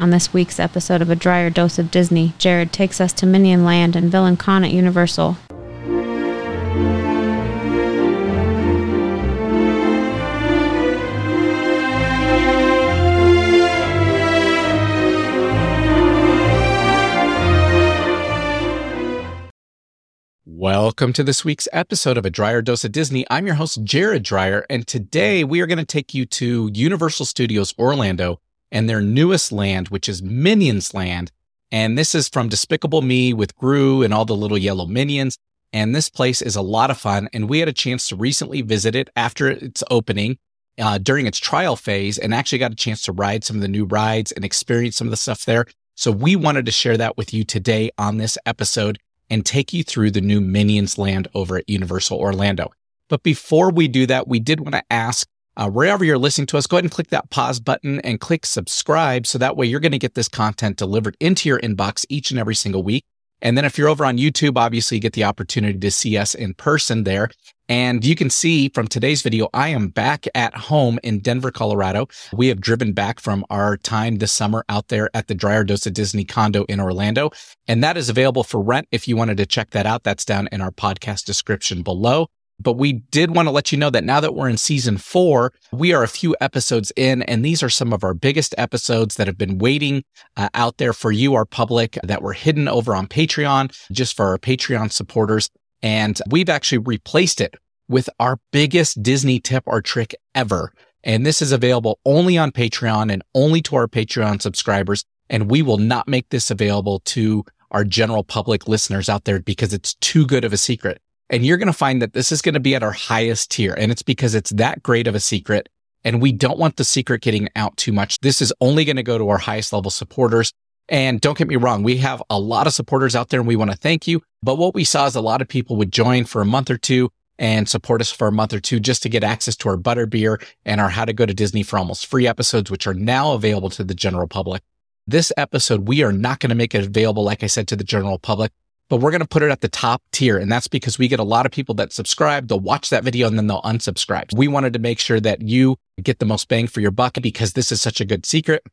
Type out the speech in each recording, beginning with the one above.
On this week's episode of A Dryer Dose of Disney, Jared takes us to Minion Land and Villain Con at Universal. Welcome to this week's episode of A Dryer Dose of Disney. I'm your host, Jared Dryer, and today we are going to take you to Universal Studios Orlando and their newest land, which is Minions Land. And this is from Despicable Me with Gru and all the little yellow minions. And this place is a lot of fun. And we had a chance to recently visit it after its opening uh, during its trial phase and actually got a chance to ride some of the new rides and experience some of the stuff there. So we wanted to share that with you today on this episode and take you through the new Minions land over at Universal Orlando. But before we do that, we did want to ask uh, wherever you're listening to us, go ahead and click that pause button and click subscribe. So that way you're going to get this content delivered into your inbox each and every single week. And then if you're over on YouTube, obviously you get the opportunity to see us in person there. And you can see from today's video, I am back at home in Denver, Colorado. We have driven back from our time this summer out there at the Dryer Dose of Disney condo in Orlando. And that is available for rent if you wanted to check that out. That's down in our podcast description below. But we did want to let you know that now that we're in season four, we are a few episodes in, and these are some of our biggest episodes that have been waiting uh, out there for you, our public, that were hidden over on Patreon, just for our Patreon supporters. And we've actually replaced it with our biggest Disney tip or trick ever. And this is available only on Patreon and only to our Patreon subscribers. And we will not make this available to our general public listeners out there because it's too good of a secret. And you're going to find that this is going to be at our highest tier. And it's because it's that great of a secret. And we don't want the secret getting out too much. This is only going to go to our highest level supporters. And don't get me wrong, we have a lot of supporters out there and we want to thank you. But what we saw is a lot of people would join for a month or two and support us for a month or two just to get access to our butterbeer and our how to go to Disney for almost free episodes, which are now available to the general public. This episode, we are not going to make it available, like I said, to the general public but we're going to put it at the top tier. And that's because we get a lot of people that subscribe. They'll watch that video and then they'll unsubscribe. We wanted to make sure that you get the most bang for your buck because this is such a good secret.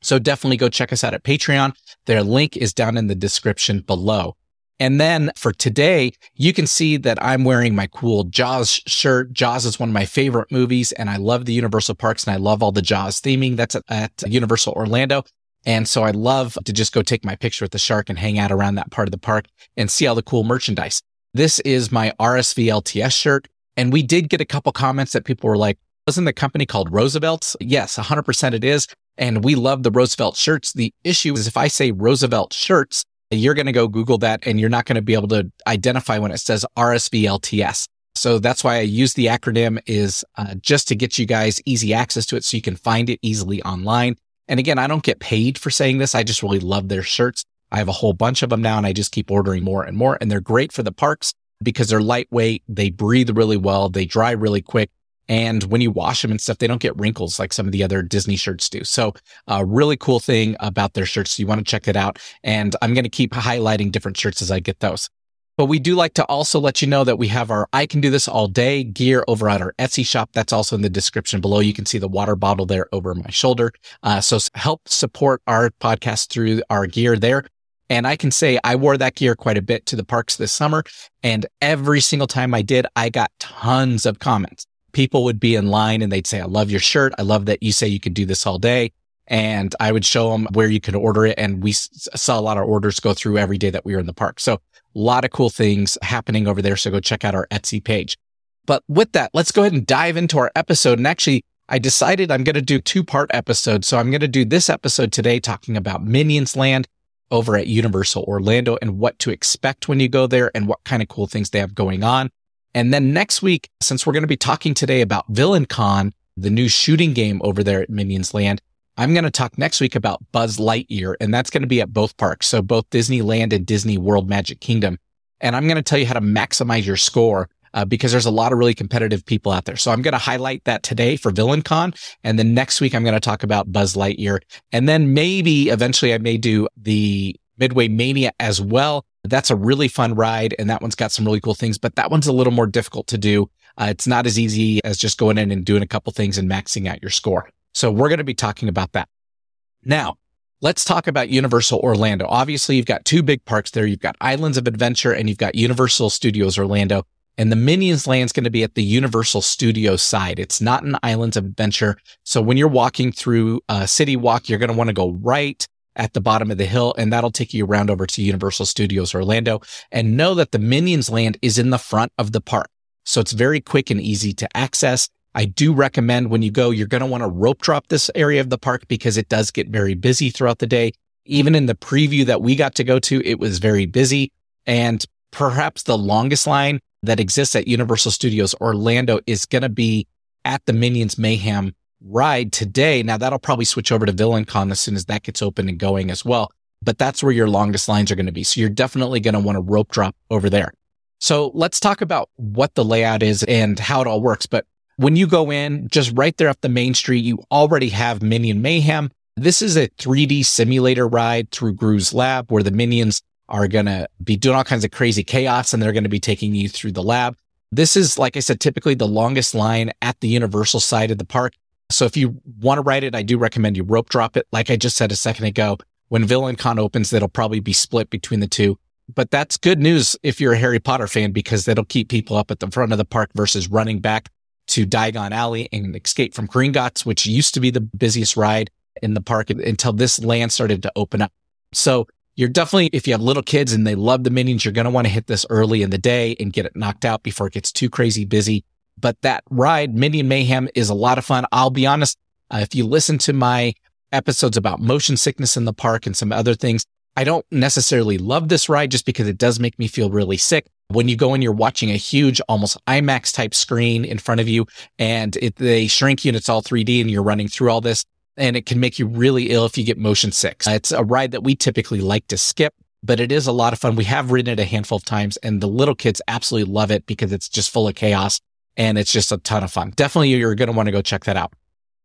So definitely go check us out at Patreon. Their link is down in the description below. And then for today, you can see that I'm wearing my cool Jaws shirt. Jaws is one of my favorite movies and I love the Universal parks and I love all the Jaws theming that's at Universal Orlando. And so I love to just go take my picture with the shark and hang out around that part of the park and see all the cool merchandise. This is my RSV LTS shirt. And we did get a couple comments that people were like, wasn't the company called Roosevelt's? Yes, 100% it is. And we love the Roosevelt shirts. The issue is if I say Roosevelt shirts, you're going to go Google that and you're not going to be able to identify when it says RSV LTS. So that's why I use the acronym is uh, just to get you guys easy access to it so you can find it easily online. And again, I don't get paid for saying this. I just really love their shirts. I have a whole bunch of them now and I just keep ordering more and more. And they're great for the parks because they're lightweight. They breathe really well. They dry really quick. And when you wash them and stuff, they don't get wrinkles like some of the other Disney shirts do. So a really cool thing about their shirts. So you want to check it out. And I'm going to keep highlighting different shirts as I get those. But we do like to also let you know that we have our I Can Do This All Day gear over at our Etsy shop. That's also in the description below. You can see the water bottle there over my shoulder. Uh, so help support our podcast through our gear there. And I can say I wore that gear quite a bit to the parks this summer. And every single time I did, I got tons of comments. People would be in line and they'd say, I love your shirt. I love that you say you could do this all day. And I would show them where you could order it. And we saw a lot of orders go through every day that we were in the park. So a lot of cool things happening over there. So go check out our Etsy page. But with that, let's go ahead and dive into our episode. And actually, I decided I'm going to do two part episodes. So I'm going to do this episode today talking about Minions Land over at Universal Orlando and what to expect when you go there and what kind of cool things they have going on. And then next week, since we're going to be talking today about Villain Con, the new shooting game over there at Minions Land, I'm going to talk next week about Buzz Lightyear, and that's going to be at both parks. So both Disneyland and Disney World Magic Kingdom. And I'm going to tell you how to maximize your score uh, because there's a lot of really competitive people out there. So I'm going to highlight that today for VillainCon. And then next week, I'm going to talk about Buzz Lightyear. And then maybe eventually I may do the Midway Mania as well. That's a really fun ride. And that one's got some really cool things, but that one's a little more difficult to do. Uh, it's not as easy as just going in and doing a couple things and maxing out your score. So we're going to be talking about that. Now, let's talk about Universal Orlando. Obviously, you've got two big parks there. You've got Islands of Adventure and you've got Universal Studios Orlando. And the Minions Land's going to be at the Universal Studios side. It's not an Islands of Adventure. So when you're walking through a city walk, you're going to want to go right at the bottom of the hill and that'll take you around over to Universal Studios Orlando and know that the Minions Land is in the front of the park. So it's very quick and easy to access. I do recommend when you go, you're going to want to rope drop this area of the park because it does get very busy throughout the day. Even in the preview that we got to go to, it was very busy and perhaps the longest line that exists at Universal Studios Orlando is going to be at the Minions Mayhem ride today. Now that'll probably switch over to VillainCon as soon as that gets open and going as well. But that's where your longest lines are going to be. So you're definitely going to want to rope drop over there. So let's talk about what the layout is and how it all works. But when you go in, just right there up the main street, you already have Minion Mayhem. This is a 3D simulator ride through Gru's lab where the minions are going to be doing all kinds of crazy chaos and they're going to be taking you through the lab. This is, like I said, typically the longest line at the Universal side of the park. So if you want to ride it, I do recommend you rope drop it. Like I just said a second ago, when Villain Con opens, that'll probably be split between the two. But that's good news if you're a Harry Potter fan because that'll keep people up at the front of the park versus running back to Diagon Alley and Escape from Gringotts, which used to be the busiest ride in the park until this land started to open up. So you're definitely, if you have little kids and they love the minions, you're going to want to hit this early in the day and get it knocked out before it gets too crazy busy. But that ride, Minion Mayhem, is a lot of fun. I'll be honest. Uh, if you listen to my episodes about motion sickness in the park and some other things, I don't necessarily love this ride just because it does make me feel really sick. When you go in, you're watching a huge, almost IMAX type screen in front of you and it, they shrink you and it's all 3D and you're running through all this and it can make you really ill if you get motion sick. It's a ride that we typically like to skip, but it is a lot of fun. We have ridden it a handful of times and the little kids absolutely love it because it's just full of chaos and it's just a ton of fun. Definitely you're going to want to go check that out.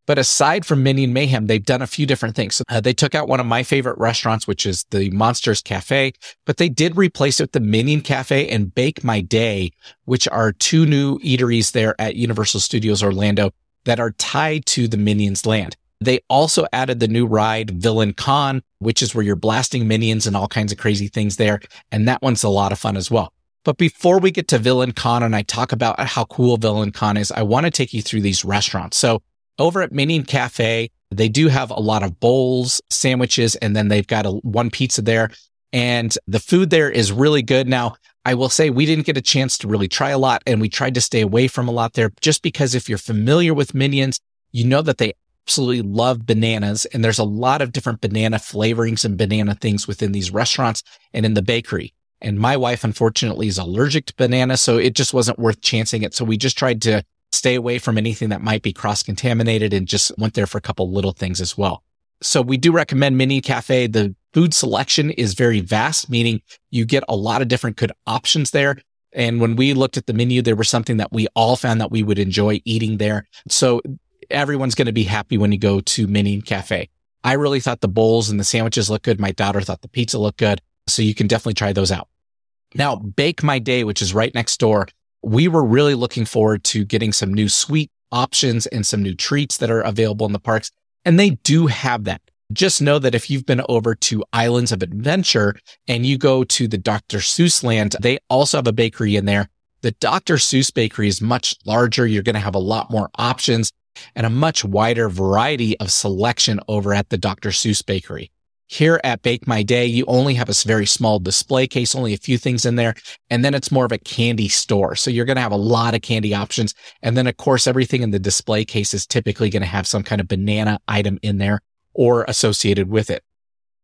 But aside from Minion Mayhem, they've done a few different things. Uh, they took out one of my favorite restaurants, which is the Monsters Cafe, but they did replace it with the Minion Cafe and Bake My Day, which are two new eateries there at Universal Studios Orlando that are tied to the Minions land. They also added the new ride Villain Con, which is where you're blasting minions and all kinds of crazy things there. And that one's a lot of fun as well. But before we get to Villain Con and I talk about how cool Villain Con is, I want to take you through these restaurants. So over at Minion Cafe, they do have a lot of bowls, sandwiches, and then they've got a one pizza there. And the food there is really good. Now, I will say we didn't get a chance to really try a lot and we tried to stay away from a lot there just because if you're familiar with Minions, you know that they absolutely love bananas and there's a lot of different banana flavorings and banana things within these restaurants and in the bakery. And my wife, unfortunately, is allergic to banana. So it just wasn't worth chancing it. So we just tried to stay away from anything that might be cross contaminated and just went there for a couple little things as well. So we do recommend Mini Cafe. The food selection is very vast, meaning you get a lot of different good options there. And when we looked at the menu, there was something that we all found that we would enjoy eating there. So everyone's going to be happy when you go to Mini Cafe. I really thought the bowls and the sandwiches looked good. My daughter thought the pizza looked good. So you can definitely try those out. Now, Bake My Day, which is right next door, we were really looking forward to getting some new sweet options and some new treats that are available in the parks. And they do have that. Just know that if you've been over to Islands of Adventure and you go to the Dr. Seuss land, they also have a bakery in there. The Dr. Seuss bakery is much larger. You're going to have a lot more options and a much wider variety of selection over at the Dr. Seuss bakery. Here at Bake My Day, you only have a very small display case, only a few things in there. And then it's more of a candy store. So you're going to have a lot of candy options. And then of course, everything in the display case is typically going to have some kind of banana item in there or associated with it.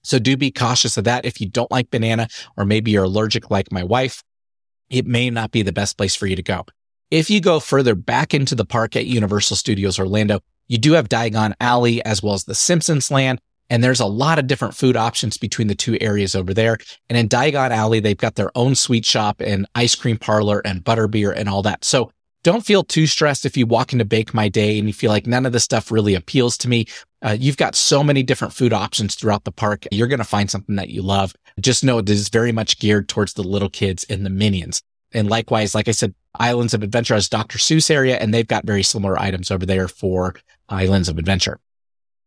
So do be cautious of that. If you don't like banana or maybe you're allergic like my wife, it may not be the best place for you to go. If you go further back into the park at Universal Studios Orlando, you do have Diagon Alley as well as the Simpsons land and there's a lot of different food options between the two areas over there. And in Diagon Alley, they've got their own sweet shop and ice cream parlor and butterbeer and all that. So don't feel too stressed if you walk into Bake My Day and you feel like none of this stuff really appeals to me. Uh, you've got so many different food options throughout the park. You're going to find something that you love. Just know this is very much geared towards the little kids and the minions. And likewise, like I said, Islands of Adventure has Dr. Seuss area, and they've got very similar items over there for Islands of Adventure.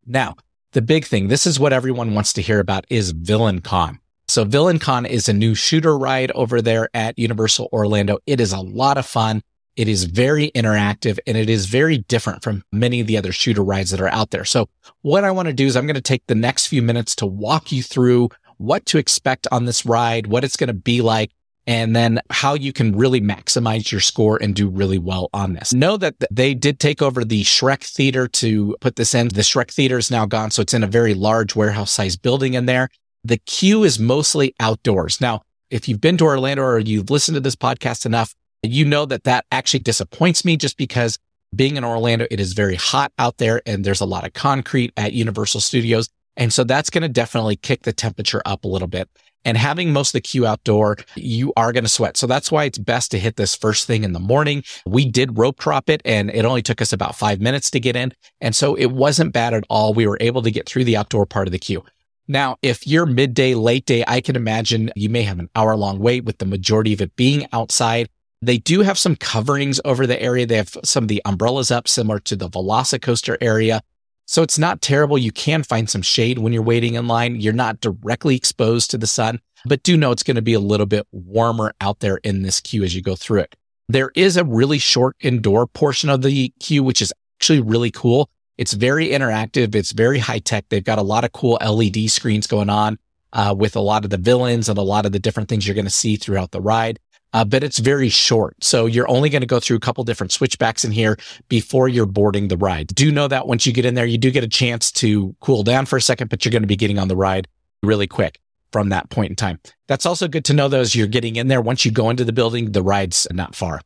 Now, the big thing, this is what everyone wants to hear about is Villain Con. So Villain Con is a new shooter ride over there at Universal Orlando. It is a lot of fun. It is very interactive and it is very different from many of the other shooter rides that are out there. So what I want to do is I'm going to take the next few minutes to walk you through what to expect on this ride, what it's going to be like, and then how you can really maximize your score and do really well on this. Know that they did take over the Shrek Theater to put this in. The Shrek Theater is now gone, so it's in a very large warehouse sized building in there. The queue is mostly outdoors. Now, if you've been to Orlando or you've listened to this podcast enough, you know that that actually disappoints me just because being in Orlando, it is very hot out there and there's a lot of concrete at Universal Studios. And so that's going to definitely kick the temperature up a little bit. And having most of the queue outdoor, you are going to sweat. So that's why it's best to hit this first thing in the morning. We did rope drop it and it only took us about five minutes to get in. And so it wasn't bad at all. We were able to get through the outdoor part of the queue. Now, if you're midday, late day, I can imagine you may have an hour long wait with the majority of it being outside. They do have some coverings over the area. They have some of the umbrellas up, similar to the Velocicoaster area. So it's not terrible. You can find some shade when you're waiting in line. You're not directly exposed to the sun, but do know it's going to be a little bit warmer out there in this queue as you go through it. There is a really short indoor portion of the queue, which is actually really cool. It's very interactive. It's very high tech. They've got a lot of cool LED screens going on uh, with a lot of the villains and a lot of the different things you're going to see throughout the ride uh, but it's very short. So you're only going to go through a couple different switchbacks in here before you're boarding the ride. Do know that once you get in there, you do get a chance to cool down for a second, but you're going to be getting on the ride really quick from that point in time. That's also good to know though, as you're getting in there. Once you go into the building, the ride's not far.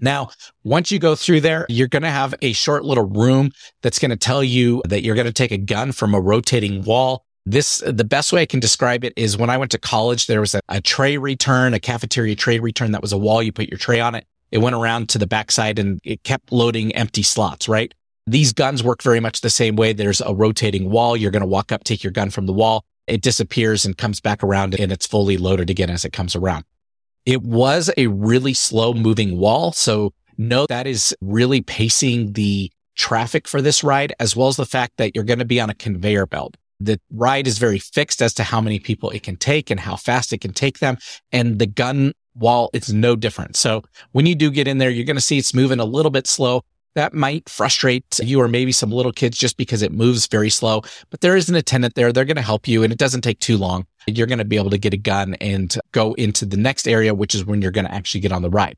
Now, once you go through there, you're going to have a short little room that's going to tell you that you're going to take a gun from a rotating wall this, the best way I can describe it is when I went to college, there was a, a tray return, a cafeteria tray return that was a wall. You put your tray on it. It went around to the backside and it kept loading empty slots, right? These guns work very much the same way. There's a rotating wall. You're going to walk up, take your gun from the wall. It disappears and comes back around and it's fully loaded again as it comes around. It was a really slow moving wall. So no that is really pacing the traffic for this ride, as well as the fact that you're going to be on a conveyor belt. The ride is very fixed as to how many people it can take and how fast it can take them. And the gun wall, is no different. So when you do get in there, you're going to see it's moving a little bit slow. That might frustrate you or maybe some little kids just because it moves very slow, but there is an attendant there. They're going to help you and it doesn't take too long. You're going to be able to get a gun and go into the next area, which is when you're going to actually get on the ride.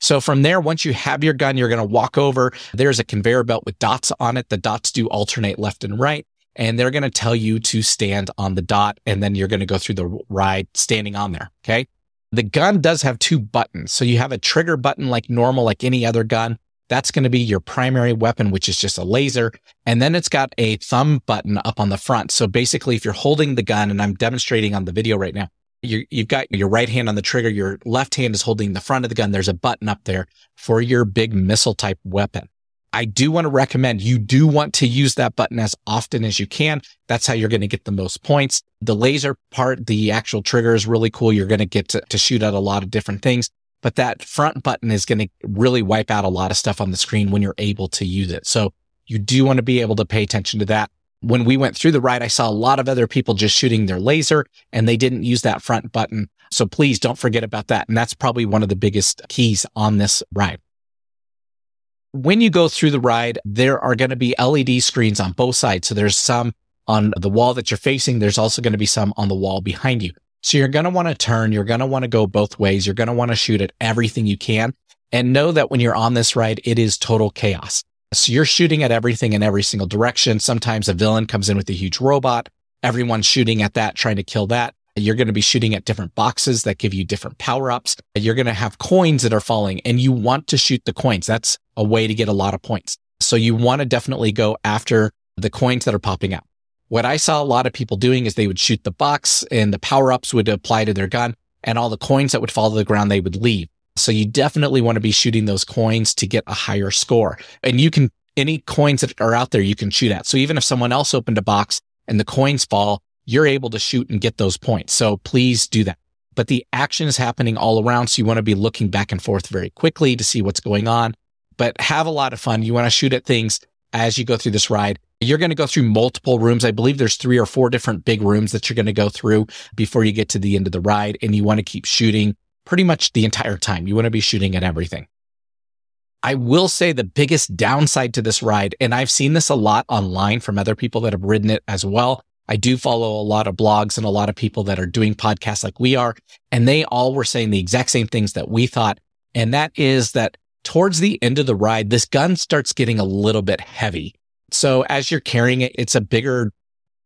So from there, once you have your gun, you're going to walk over. There's a conveyor belt with dots on it. The dots do alternate left and right and they're going to tell you to stand on the dot and then you're going to go through the ride standing on there. Okay. The gun does have two buttons. So you have a trigger button like normal, like any other gun. That's going to be your primary weapon, which is just a laser. And then it's got a thumb button up on the front. So basically, if you're holding the gun and I'm demonstrating on the video right now, you have got your right hand on the trigger. Your left hand is holding the front of the gun. There's a button up there for your big missile type weapon. I do want to recommend you do want to use that button as often as you can. That's how you're going to get the most points. The laser part, the actual trigger is really cool. You're going to get to, to shoot at a lot of different things, but that front button is going to really wipe out a lot of stuff on the screen when you're able to use it. So you do want to be able to pay attention to that. When we went through the ride, I saw a lot of other people just shooting their laser and they didn't use that front button. So please don't forget about that. And that's probably one of the biggest keys on this ride. When you go through the ride, there are going to be LED screens on both sides. So there's some on the wall that you're facing. There's also going to be some on the wall behind you. So you're going to want to turn. You're going to want to go both ways. You're going to want to shoot at everything you can and know that when you're on this ride, it is total chaos. So you're shooting at everything in every single direction. Sometimes a villain comes in with a huge robot. Everyone's shooting at that, trying to kill that. You're going to be shooting at different boxes that give you different power ups. You're going to have coins that are falling and you want to shoot the coins. That's a way to get a lot of points. So you want to definitely go after the coins that are popping out. What I saw a lot of people doing is they would shoot the box and the power ups would apply to their gun and all the coins that would fall to the ground, they would leave. So you definitely want to be shooting those coins to get a higher score. And you can, any coins that are out there, you can shoot at. So even if someone else opened a box and the coins fall, you're able to shoot and get those points. So please do that. But the action is happening all around. So you want to be looking back and forth very quickly to see what's going on, but have a lot of fun. You want to shoot at things as you go through this ride. You're going to go through multiple rooms. I believe there's three or four different big rooms that you're going to go through before you get to the end of the ride. And you want to keep shooting pretty much the entire time. You want to be shooting at everything. I will say the biggest downside to this ride, and I've seen this a lot online from other people that have ridden it as well. I do follow a lot of blogs and a lot of people that are doing podcasts like we are, and they all were saying the exact same things that we thought. And that is that towards the end of the ride, this gun starts getting a little bit heavy. So as you're carrying it, it's a bigger,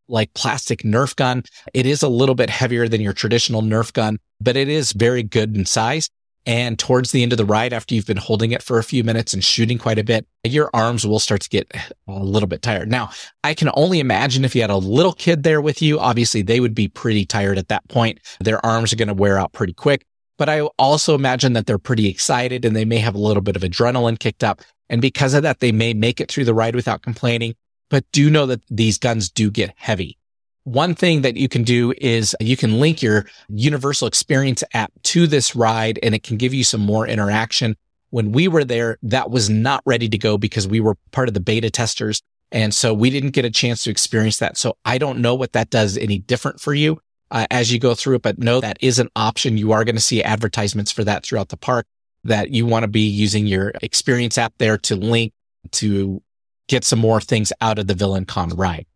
like plastic Nerf gun. It is a little bit heavier than your traditional Nerf gun, but it is very good in size. And towards the end of the ride, after you've been holding it for a few minutes and shooting quite a bit, your arms will start to get a little bit tired. Now, I can only imagine if you had a little kid there with you, obviously they would be pretty tired at that point. Their arms are going to wear out pretty quick. But I also imagine that they're pretty excited and they may have a little bit of adrenaline kicked up. And because of that, they may make it through the ride without complaining. But do know that these guns do get heavy. One thing that you can do is you can link your Universal Experience app to this ride and it can give you some more interaction. When we were there, that was not ready to go because we were part of the beta testers. And so we didn't get a chance to experience that. So I don't know what that does any different for you uh, as you go through it, but no, that is an option. You are going to see advertisements for that throughout the park that you want to be using your experience app there to link to get some more things out of the Villain Con ride.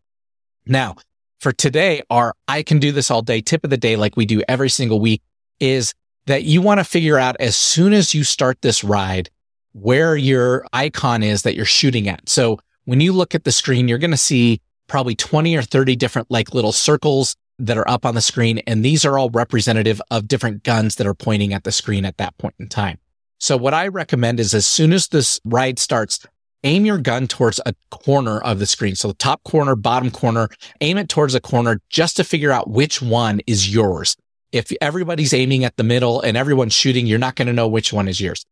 Now, for today, our I can do this all day tip of the day, like we do every single week, is that you want to figure out as soon as you start this ride where your icon is that you're shooting at. So when you look at the screen, you're going to see probably 20 or 30 different like little circles that are up on the screen. And these are all representative of different guns that are pointing at the screen at that point in time. So what I recommend is as soon as this ride starts, aim your gun towards a corner of the screen. So the top corner, bottom corner, aim it towards a corner just to figure out which one is yours. If everybody's aiming at the middle and everyone's shooting, you're not going to know which one is yours.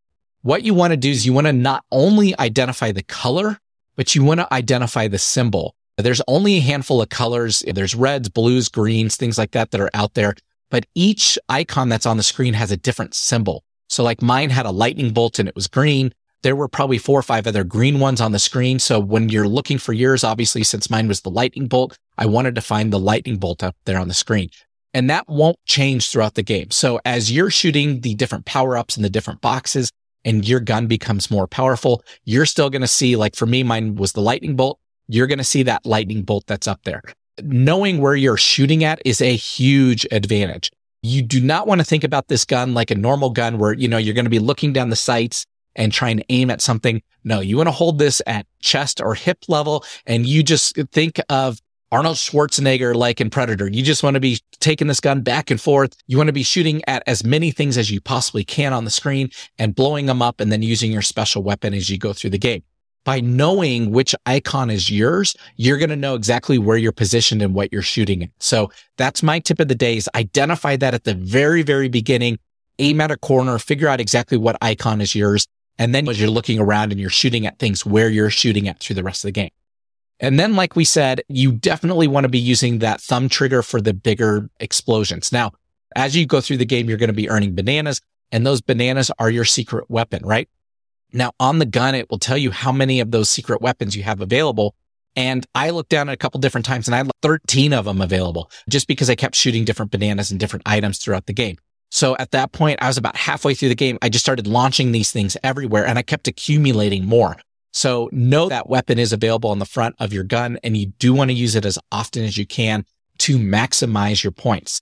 What you want to do is you want to not only identify the color, but you want to identify the symbol. There's only a handful of colors. There's reds, blues, greens, things like that that are out there. But each icon that's on the screen has a different symbol. So like mine had a lightning bolt and it was green there were probably four or five other green ones on the screen. So when you're looking for yours, obviously, since mine was the lightning bolt, I wanted to find the lightning bolt up there on the screen. And that won't change throughout the game. So as you're shooting the different power ups in the different boxes and your gun becomes more powerful, you're still going to see, like for me, mine was the lightning bolt. You're going to see that lightning bolt that's up there. Knowing where you're shooting at is a huge advantage. You do not want to think about this gun like a normal gun where, you know, you're going to be looking down the sights and try and aim at something. No, you want to hold this at chest or hip level. And you just think of Arnold Schwarzenegger like in Predator. You just want to be taking this gun back and forth. You want to be shooting at as many things as you possibly can on the screen and blowing them up and then using your special weapon as you go through the game. By knowing which icon is yours, you're going to know exactly where you're positioned and what you're shooting at. So that's my tip of the day is identify that at the very, very beginning, aim at a corner, figure out exactly what icon is yours and then as you're looking around and you're shooting at things where you're shooting at through the rest of the game. And then, like we said, you definitely want to be using that thumb trigger for the bigger explosions. Now, as you go through the game, you're going to be earning bananas and those bananas are your secret weapon, right? Now on the gun, it will tell you how many of those secret weapons you have available. And I looked down at a couple different times and I had 13 of them available just because I kept shooting different bananas and different items throughout the game. So at that point, I was about halfway through the game. I just started launching these things everywhere and I kept accumulating more. So know that weapon is available on the front of your gun and you do want to use it as often as you can to maximize your points.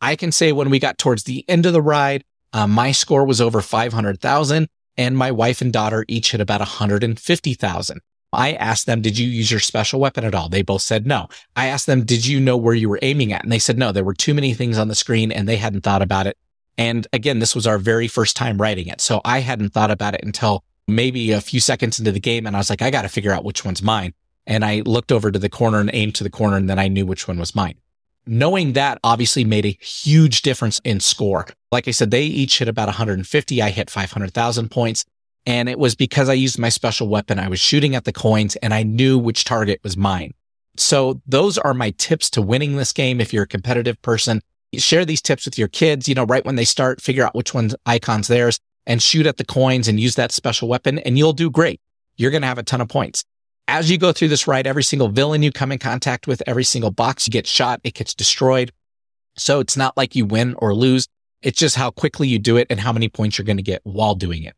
I can say when we got towards the end of the ride, uh, my score was over 500,000 and my wife and daughter each hit about 150,000. I asked them, did you use your special weapon at all? They both said no. I asked them, did you know where you were aiming at? And they said no, there were too many things on the screen and they hadn't thought about it. And again, this was our very first time writing it. So I hadn't thought about it until maybe a few seconds into the game. And I was like, I got to figure out which one's mine. And I looked over to the corner and aimed to the corner and then I knew which one was mine. Knowing that obviously made a huge difference in score. Like I said, they each hit about 150. I hit 500,000 points. And it was because I used my special weapon. I was shooting at the coins and I knew which target was mine. So those are my tips to winning this game. If you're a competitive person, share these tips with your kids, you know, right when they start, figure out which one's icon's theirs and shoot at the coins and use that special weapon and you'll do great. You're going to have a ton of points. As you go through this ride, every single villain you come in contact with, every single box you get shot, it gets destroyed. So it's not like you win or lose. It's just how quickly you do it and how many points you're going to get while doing it.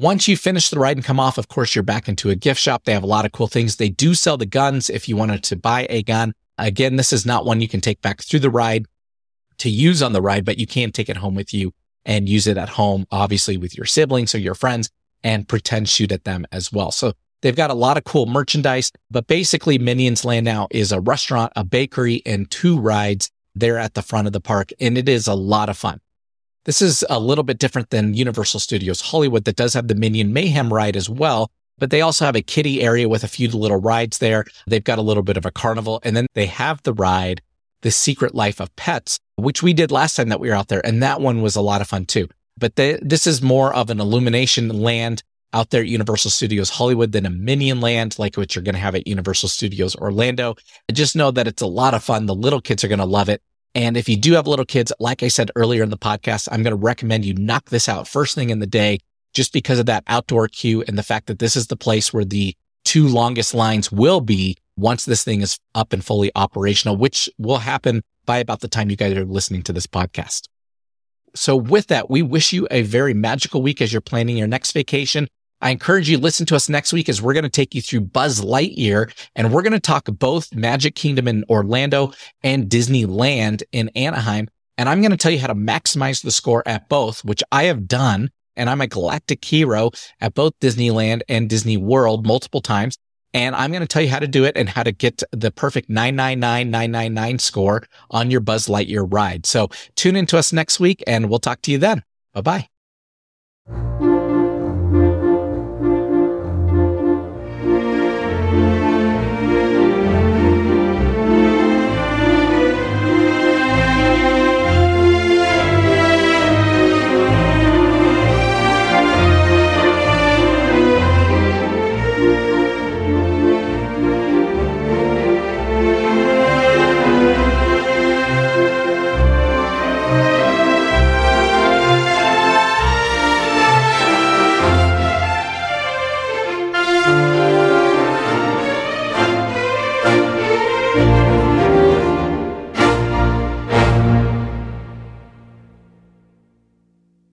Once you finish the ride and come off, of course, you're back into a gift shop. They have a lot of cool things. They do sell the guns if you wanted to buy a gun. Again, this is not one you can take back through the ride to use on the ride, but you can take it home with you and use it at home, obviously with your siblings or your friends and pretend shoot at them as well. So they've got a lot of cool merchandise, but basically Minions Land now is a restaurant, a bakery and two rides there at the front of the park. And it is a lot of fun. This is a little bit different than Universal Studios Hollywood that does have the Minion Mayhem ride as well. But they also have a kiddie area with a few little rides there. They've got a little bit of a carnival and then they have the ride, The Secret Life of Pets, which we did last time that we were out there. And that one was a lot of fun too. But they, this is more of an illumination land out there at Universal Studios Hollywood than a Minion Land like what you're going to have at Universal Studios Orlando. Just know that it's a lot of fun. The little kids are going to love it. And if you do have little kids, like I said earlier in the podcast, I'm going to recommend you knock this out first thing in the day just because of that outdoor queue and the fact that this is the place where the two longest lines will be once this thing is up and fully operational, which will happen by about the time you guys are listening to this podcast. So with that, we wish you a very magical week as you're planning your next vacation. I encourage you to listen to us next week as we're going to take you through Buzz Lightyear and we're going to talk both Magic Kingdom in Orlando and Disneyland in Anaheim. And I'm going to tell you how to maximize the score at both, which I have done. And I'm a galactic hero at both Disneyland and Disney World multiple times. And I'm going to tell you how to do it and how to get the perfect 999999 score on your Buzz Lightyear ride. So tune into us next week and we'll talk to you then. Bye bye.